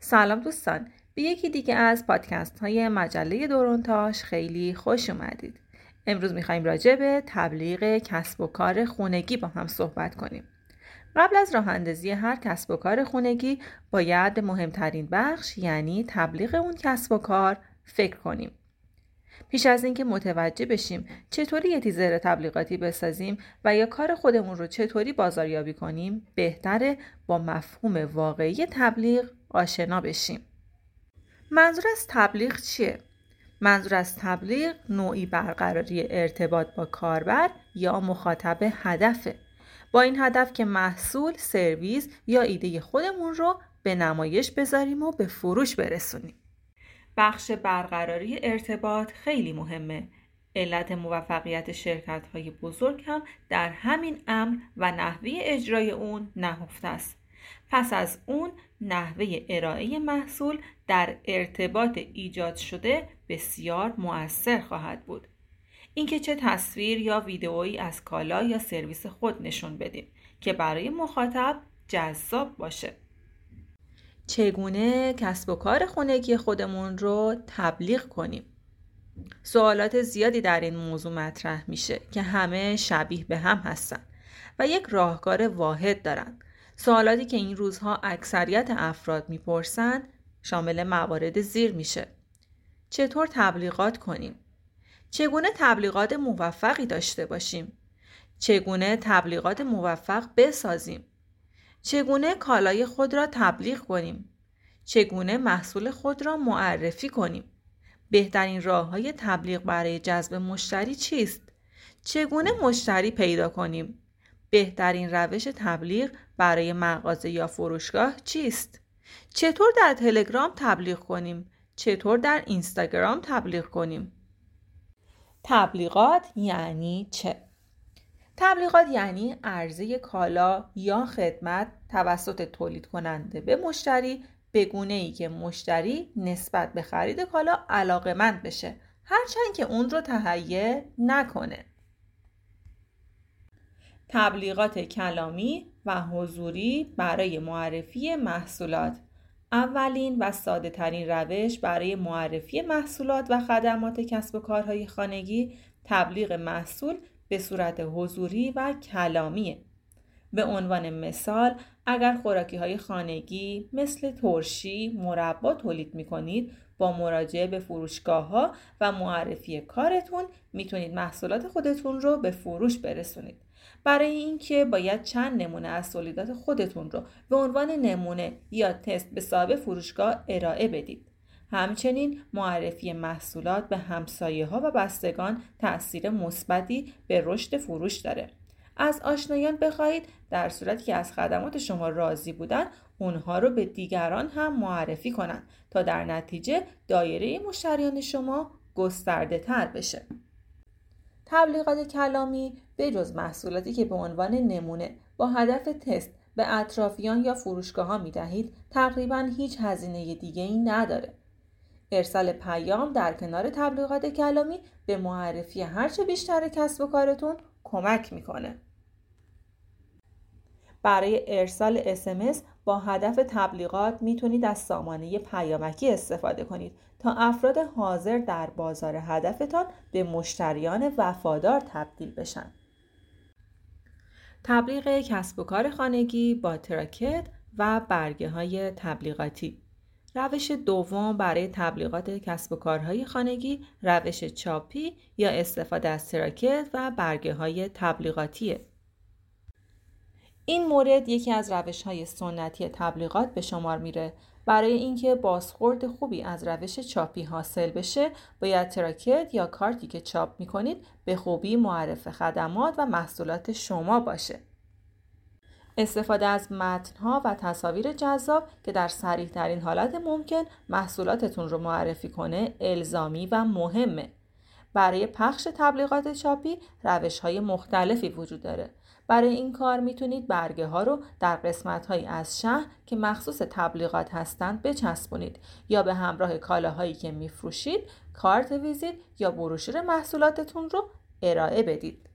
سلام دوستان. به یکی دیگه از پادکست های مجله دورونتاش خیلی خوش اومدید. امروز می‌خوایم راجع به تبلیغ کسب و کار خونگی با هم صحبت کنیم. قبل از راه اندازی هر کسب و کار خونگی باید مهمترین بخش یعنی تبلیغ اون کسب و کار فکر کنیم. پیش از اینکه متوجه بشیم چطوری یه تیزر تبلیغاتی بسازیم و یا کار خودمون رو چطوری بازاریابی کنیم بهتره با مفهوم واقعی تبلیغ آشنا بشیم منظور از تبلیغ چیه منظور از تبلیغ نوعی برقراری ارتباط با کاربر یا مخاطب هدفه با این هدف که محصول، سرویس یا ایده خودمون رو به نمایش بذاریم و به فروش برسونیم. بخش برقراری ارتباط خیلی مهمه. علت موفقیت شرکت های بزرگ هم در همین امر و نحوه اجرای اون نهفته است. پس از اون نحوه ارائه محصول در ارتباط ایجاد شده بسیار مؤثر خواهد بود. اینکه چه تصویر یا ویدئویی از کالا یا سرویس خود نشون بدیم که برای مخاطب جذاب باشه. چگونه کسب و کار خونگی خودمون رو تبلیغ کنیم؟ سوالات زیادی در این موضوع مطرح میشه که همه شبیه به هم هستن و یک راهکار واحد دارن. سوالاتی که این روزها اکثریت افراد می‌پرسن شامل موارد زیر میشه. چطور تبلیغات کنیم؟ چگونه تبلیغات موفقی داشته باشیم؟ چگونه تبلیغات موفق بسازیم؟ چگونه کالای خود را تبلیغ کنیم؟ چگونه محصول خود را معرفی کنیم؟ بهترین راه های تبلیغ برای جذب مشتری چیست؟ چگونه مشتری پیدا کنیم؟ بهترین روش تبلیغ برای مغازه یا فروشگاه چیست؟ چطور در تلگرام تبلیغ کنیم؟ چطور در اینستاگرام تبلیغ کنیم؟ تبلیغات یعنی چه؟ تبلیغات یعنی عرضه کالا یا خدمت توسط تولید کننده به مشتری به گونه ای که مشتری نسبت به خرید کالا علاقمند بشه هرچند که اون رو تهیه نکنه تبلیغات کلامی و حضوری برای معرفی محصولات اولین و ساده ترین روش برای معرفی محصولات و خدمات کسب و کارهای خانگی تبلیغ محصول به صورت حضوری و کلامیه. به عنوان مثال اگر خوراکی های خانگی مثل ترشی، مربا تولید می کنید با مراجعه به فروشگاه ها و معرفی کارتون می‌تونید محصولات خودتون رو به فروش برسونید. برای اینکه باید چند نمونه از تولیدات خودتون رو به عنوان نمونه یا تست به صاحب فروشگاه ارائه بدید. همچنین معرفی محصولات به همسایه ها و بستگان تاثیر مثبتی به رشد فروش داره. از آشنایان بخواهید در صورتی که از خدمات شما راضی بودن اونها رو به دیگران هم معرفی کنند تا در نتیجه دایره مشتریان شما گسترده تر بشه. تبلیغات کلامی به جز محصولاتی که به عنوان نمونه با هدف تست به اطرافیان یا فروشگاه ها می دهید تقریبا هیچ هزینه دیگه ای نداره. ارسال پیام در کنار تبلیغات کلامی به معرفی هرچه بیشتر کسب و کارتون کمک می‌کنه. برای ارسال اسمس با هدف تبلیغات می‌تونید از سامانه پیامکی استفاده کنید تا افراد حاضر در بازار هدفتان به مشتریان وفادار تبدیل بشن. تبلیغ کسب و کار خانگی با تراکت و برگه های تبلیغاتی روش دوم برای تبلیغات کسب و کارهای خانگی روش چاپی یا استفاده از تراکت و برگه های تبلیغاتیه. این مورد یکی از روش های سنتی تبلیغات به شمار میره برای اینکه بازخورد خوبی از روش چاپی حاصل بشه باید تراکت یا کارتی که چاپ می‌کنید به خوبی معرف خدمات و محصولات شما باشه. استفاده از متنها و تصاویر جذاب که در سریح ترین حالت ممکن محصولاتتون رو معرفی کنه الزامی و مهمه. برای پخش تبلیغات چاپی روش های مختلفی وجود داره. برای این کار می‌تونید برگه ها رو در قسمت های از شهر که مخصوص تبلیغات هستند بچسبونید یا به همراه کالاهایی که میفروشید کارت ویزیت یا بروشور محصولاتتون رو ارائه بدید.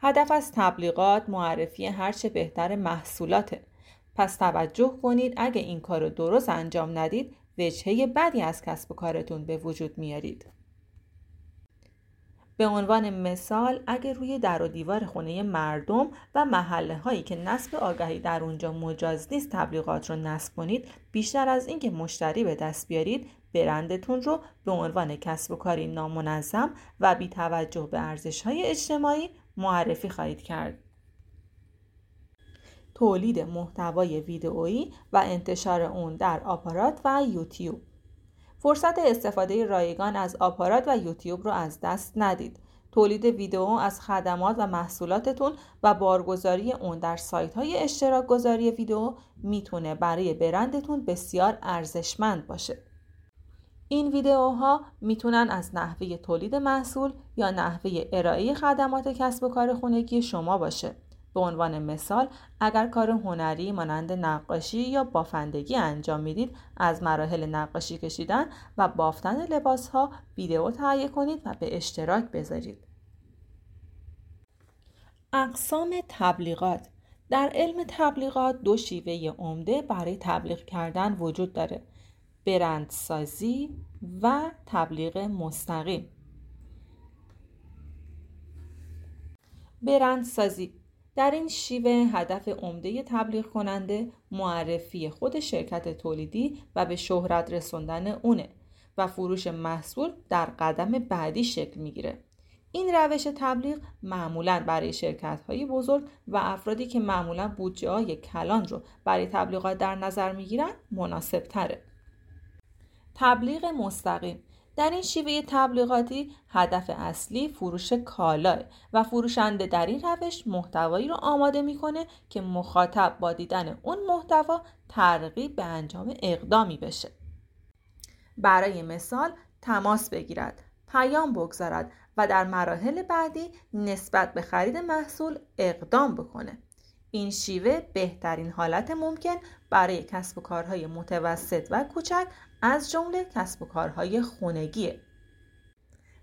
هدف از تبلیغات معرفی هرچه بهتر محصولاته. پس توجه کنید اگه این کار رو درست انجام ندید وجهه بدی از کسب و کارتون به وجود میارید. به عنوان مثال اگر روی در و دیوار خونه مردم و محله هایی که نصب آگهی در اونجا مجاز نیست تبلیغات رو نصب کنید بیشتر از اینکه مشتری به دست بیارید برندتون رو به عنوان کسب و کاری نامنظم و بی توجه به ارزش های اجتماعی معرفی خواهید کرد. تولید محتوای ویدئویی و انتشار اون در آپارات و یوتیوب فرصت استفاده رایگان از آپارات و یوتیوب رو از دست ندید. تولید ویدیو از خدمات و محصولاتتون و بارگذاری اون در سایت های اشتراک گذاری ویدیو می‌تونه برای برندتون بسیار ارزشمند باشه. این ویدیوها می‌تونن از نحوه تولید محصول یا نحوه ارائه خدمات کسب و کار خونگی شما باشه. به عنوان مثال اگر کار هنری مانند نقاشی یا بافندگی انجام می‌دید از مراحل نقاشی کشیدن و بافتن لباس ها ویدئو تهیه کنید و به اشتراک بذارید. اقسام تبلیغات. در علم تبلیغات دو شیوه عمده برای تبلیغ کردن وجود داره برندسازی و تبلیغ مستقیم. برندسازی. در این شیوه هدف عمده تبلیغ کننده معرفی خود شرکت تولیدی و به شهرت رسوندن اونه و فروش محصول در قدم بعدی شکل می‌گیره. این روش تبلیغ معمولا برای شرکت های بزرگ و افرادی که معمولا بودجه های کلان رو برای تبلیغات در نظر می‌گیرن مناسب تره. تبلیغ مستقیم در این شیوه تبلیغاتی هدف اصلی فروش کالاه و فروشنده در این روش محتوایی رو آماده می‌کنه که مخاطب با دیدن اون محتوا ترغیب به انجام اقدامی بشه. برای مثال تماس بگیرد پیام بگذارد و در مراحل بعدی نسبت به خرید محصول اقدام بکنه. این شیوه بهترین حالت ممکن برای کسب و کارهای متوسط و کوچک از جمله کسب و کارهای خونگیه.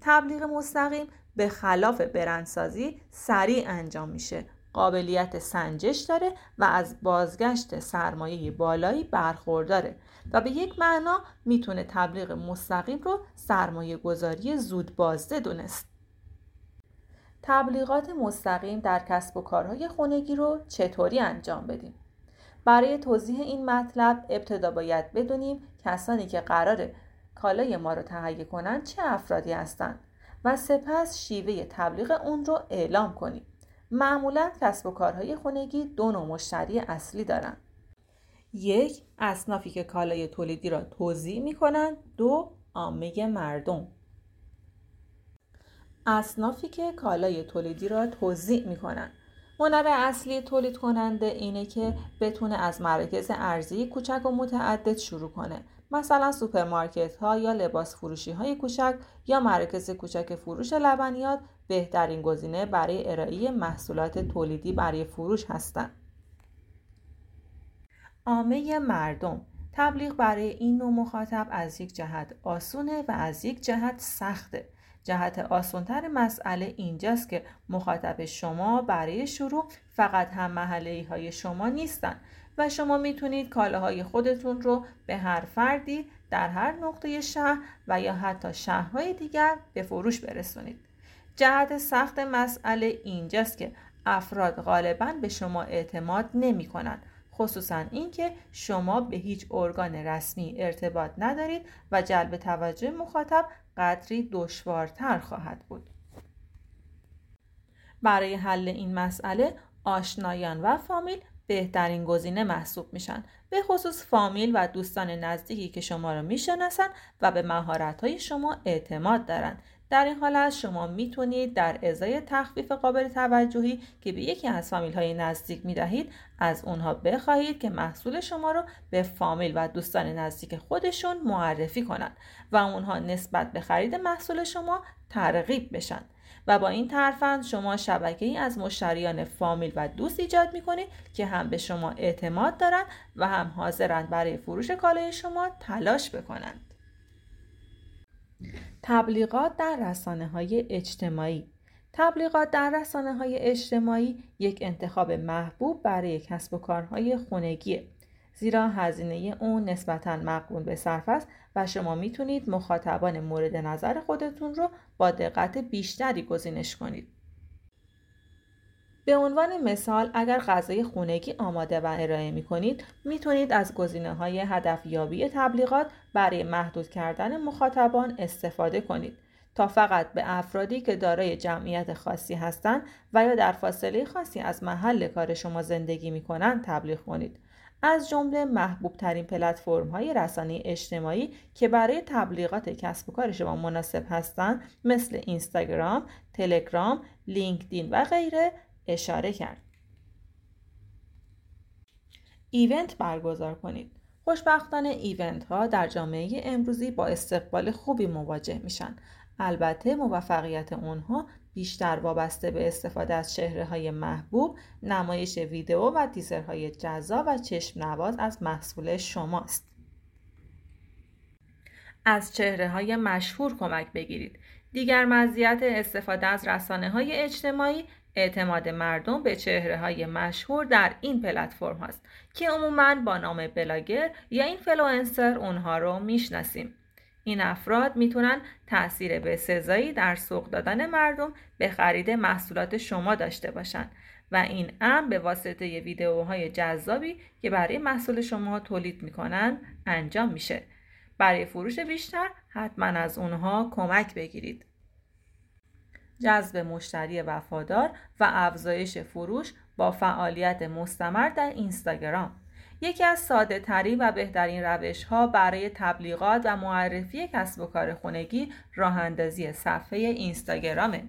تبلیغ مستقیم به خلاف برندسازی سریع انجام میشه قابلیت سنجش داره و از بازگشت سرمایه بالایی برخورداره و به یک معنا می‌تونه تبلیغ مستقیم رو سرمایه گذاری زود بازده دونست. تبلیغات مستقیم در کسب و کارهای خونگی رو چطوری انجام بدیم؟ برای توضیح این مطلب ابتدا باید بدونیم کسانی که قرار کالای ما رو تهیه کنند چه افرادی هستند و سپس شیوه تبلیغ اون رو اعلام کنیم. معمولا کسب و کارهای خونگی دو نوع مشتری اصلی دارند. یک اصنافی که کالای تولیدی را توضیح می کنند دو عامه مردم اصنافی که کالای تولیدی را توضیح می کنند هنر اصلی تولید کننده اینه که بتونه از مراکز عرضه کوچک و متعدد شروع کنه مثلا سوپرمارکت ها یا لباس فروشی های کوچک یا مراکز کوچک فروش لبنیات بهترین گزینه برای ارائه محصولات تولیدی برای فروش هستند. عامه مردم تبلیغ برای این نوع مخاطب از یک جهت آسونه و از یک جهت سخته جهت آسانتر مسئله اینجاست که مخاطب شما برای شروع فقط هم محله های شما نیستن و شما می‌تونید کالاهای خودتون رو به هر فردی در هر نقطه شهر و یا حتی شهرهای دیگر به فروش برسونید. جهت سخت مسئله اینجاست که افراد غالبا به شما اعتماد نمی کنند خصوصا اینکه شما به هیچ ارگان رسمی ارتباط ندارید و جلب توجه مخاطب قدری دشوارتر خواهد بود. برای حل این مسئله آشنایان و فامیل بهترین گزینه محسوب میشن. به خصوص فامیل و دوستان نزدیکی که شما را می‌شناسن و به مهارت شما اعتماد دارند در این حالت شما می‌تونید در ازای تخفیف قابل توجهی که به یکی از فامیل های نزدیک می‌دهید از اونها بخواهید که محصول شما رو به فامیل و دوستان نزدیک خودشون معرفی کنند و اونها نسبت به خرید محصول شما ترغیب بشن و با این ترفند شما شبکه ای از مشتریان فامیل و دوست ایجاد می کنید که هم به شما اعتماد دارند و هم حاضرند برای فروش کالای شما تلاش بکنند. تبلیغات در رسانه های اجتماعی تبلیغات در رسانه های اجتماعی یک انتخاب محبوب برای کسب و کارهای خونگیه زیرا هزینه اون نسبتا مقبول به صرف است و شما می‌تونید مخاطبان مورد نظر خودتون رو با دقت بیشتری گزینش کنید. به عنوان مثال اگر غذای خونگی آماده و ارائه می کنید می‌تونید از گزینه های هدفیابی تبلیغات برای محدود کردن مخاطبان استفاده کنید تا فقط به افرادی که دارای جمعیت خاصی هستند و یا در فاصله خاصی از محل کار شما زندگی می کنند تبلیغ کنید. از جمله محبوب ترین پلتفرم های رسانه اجتماعی که برای تبلیغات کسب و کار شما مناسب هستند مثل اینستاگرام، تلگرام، لینکدین و غیره اشاره کرد. ایونت برگزار کنید. خوشبختانه ایونت ها در جامعه امروزی با استقبال خوبی مواجه میشن. البته موفقیت اونها بیشتر وابسته به استفاده از چهره های محبوب، نمایش ویدئو و تیزرهای جذاب و چشم نواز از محصول شماست. از چهره های مشهور کمک بگیرید. دیگر مزیت استفاده از رسانه های اجتماعی اعتماد مردم به چهره های مشهور در این پلتفرم هاست که عموما با نام بلاگر یا اینفلوئنسر اونها رو می‌شناسیم. این افراد می‌تونن تاثیر به سزایی در سوق دادن مردم به خرید محصولات شما داشته باشند و این امر به واسطه ویدیوهای جذابی که برای محصول شما تولید می‌کنن انجام میشه. برای فروش بیشتر حتما از اونها کمک بگیرید. جذب مشتری وفادار و افزایش فروش با فعالیت مستمر در اینستاگرام یکی از ساده ترین و بهترین روش ها برای تبلیغات و معرفی کسب و کار خونگی راه اندازی صفحه اینستاگرامه.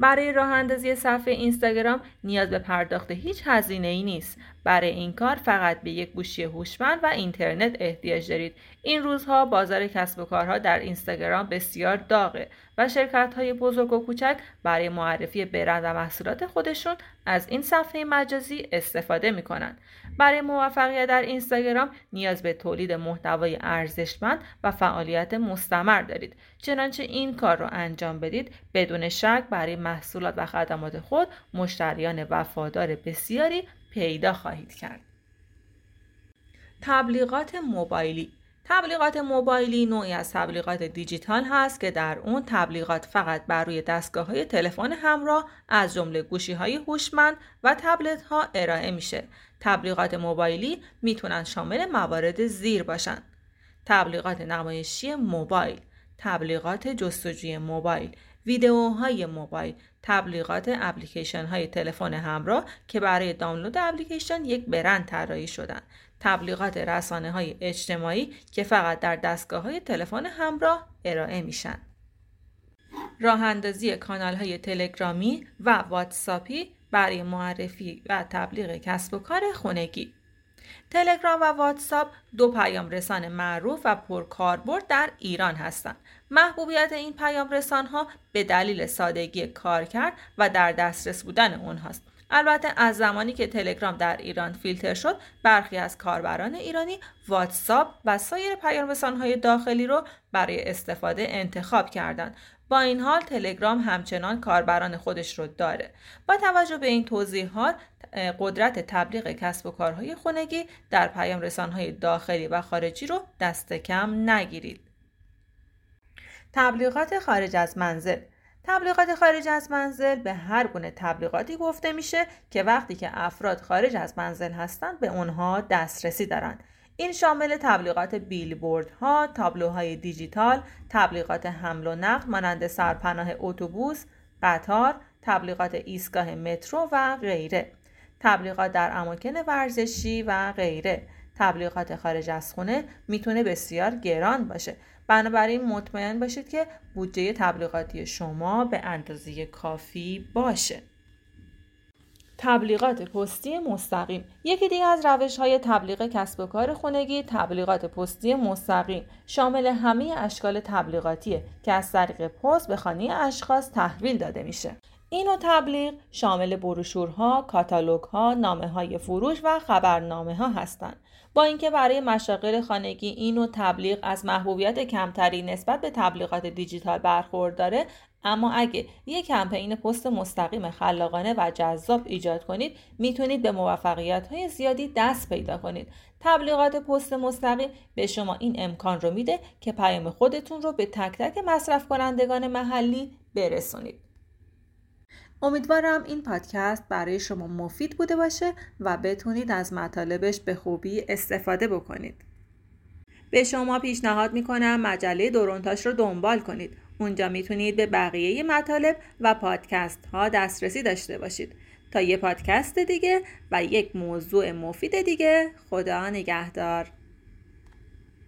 برای راه اندازی صفحه اینستاگرام نیاز به پرداخت هیچ هزینه ای نیست. برای این کار فقط به یک گوشی هوشمند و اینترنت احتیاج دارید. این روزها بازار کسب و کارها در اینستاگرام بسیار داغه و شرکت های بزرگ و کوچک برای معرفی برند و محصولات خودشون از این صفحه مجازی استفاده می کنند. برای موفقیت در اینستاگرام نیاز به تولید محتوای ارزشمند و فعالیت مستمر دارید. چنانچه این کار را انجام بدید بدون شک برای محصولات و خدمات خود مشتریان وفادار بسیاری پیدا خواهید کرد. تبلیغات موبایلی تبلیغات موبایلی نوعی از تبلیغات دیجیتال هست که در اون تبلیغات فقط بر روی دستگاه های تلفن همراه از جمله گوشی های هوشمند و تبلت ها ارائه میشه. تبلیغات موبایلی می‌تونن شامل موارد زیر باشن. تبلیغات نمایشی موبایل، تبلیغات جستجوی موبایل، ویدئوهای موبایل، تبلیغات اپلیکیشن های تلفن همراه که برای دانلود اپلیکیشن یک برند طراحی شدن. تبلیغات رسانه های اجتماعی که فقط در دستگاه های تلفن همراه ارائه میشن. راه اندازی کانال های تلگرامی و واتساپی برای معرفی و تبلیغ کسب و کار خونگی. تلگرام و واتساپ دو پیام رسان معروف و پرکاربرد در ایران هستند. محبوبیت این پیام رسان ها به دلیل سادگی کارکرد و در دسترس بودن اونهاست. البته از زمانی که تلگرام در ایران فیلتر شد برخی از کاربران ایرانی واتساپ و سایر پیام های داخلی رو برای استفاده انتخاب کردند. با این حال تلگرام همچنان کاربران خودش رو داره. با توجه به این توضیحات قدرت تبلیغ کسب و کارهای خونگی در پیام رسانهای داخلی و خارجی رو دست کم نگیرید. تبلیغات خارج از منزل تبلیغات خارج از منزل به هر گونه تبلیغاتی گفته میشه که وقتی که افراد خارج از منزل هستند به اونها دسترسی دارند این شامل تبلیغات بیلبورد ها، تابلوهای دیجیتال، تبلیغات حمل و نقل مانند سرپناه اتوبوس، قطار، تبلیغات ایستگاه مترو و غیره. تبلیغات در اماکن ورزشی و غیره. تبلیغات خارج از خونه می‌تونه بسیار گران باشه. بنابراین مطمئن باشید که بودجه تبلیغاتی شما به اندازه کافی باشه. تبلیغات پستی مستقیم. یکی دیگه از روش های تبلیغ کسب و کار خونگی تبلیغات پستی مستقیم. شامل همه اشکال تبلیغاتیه که از طریق پست به خانه اشخاص تحویل داده میشه. این نوع تبلیغ شامل بروشورها، کاتالوگها، نامه های فروش و خبرنامه ها هستند. با اینکه برای مشاغل خانگی این نوع تبلیغ از محبوبیت کمتری نسبت به تبلیغات دیجیتال برخورداره اما اگه یک کمپین پست مستقیم خلاقانه و جذاب ایجاد کنید می‌تونید به موفقیت های زیادی دست پیدا کنید. تبلیغات پست مستقیم به شما این امکان رو میده که پیام خودتون رو به تک تک مصرف کنندگان محلی برسونید. امیدوارم این پادکست برای شما مفید بوده باشه و بتونید از مطالبش به خوبی استفاده بکنید. به شما پیشنهاد می‌کنم مجله دورونتاش رو دنبال کنید. اونجا می‌تونید به بقیه مطالب و پادکست ها دسترسی داشته باشید. تا یه پادکست دیگه و یک موضوع مفید دیگه خدا نگهدار.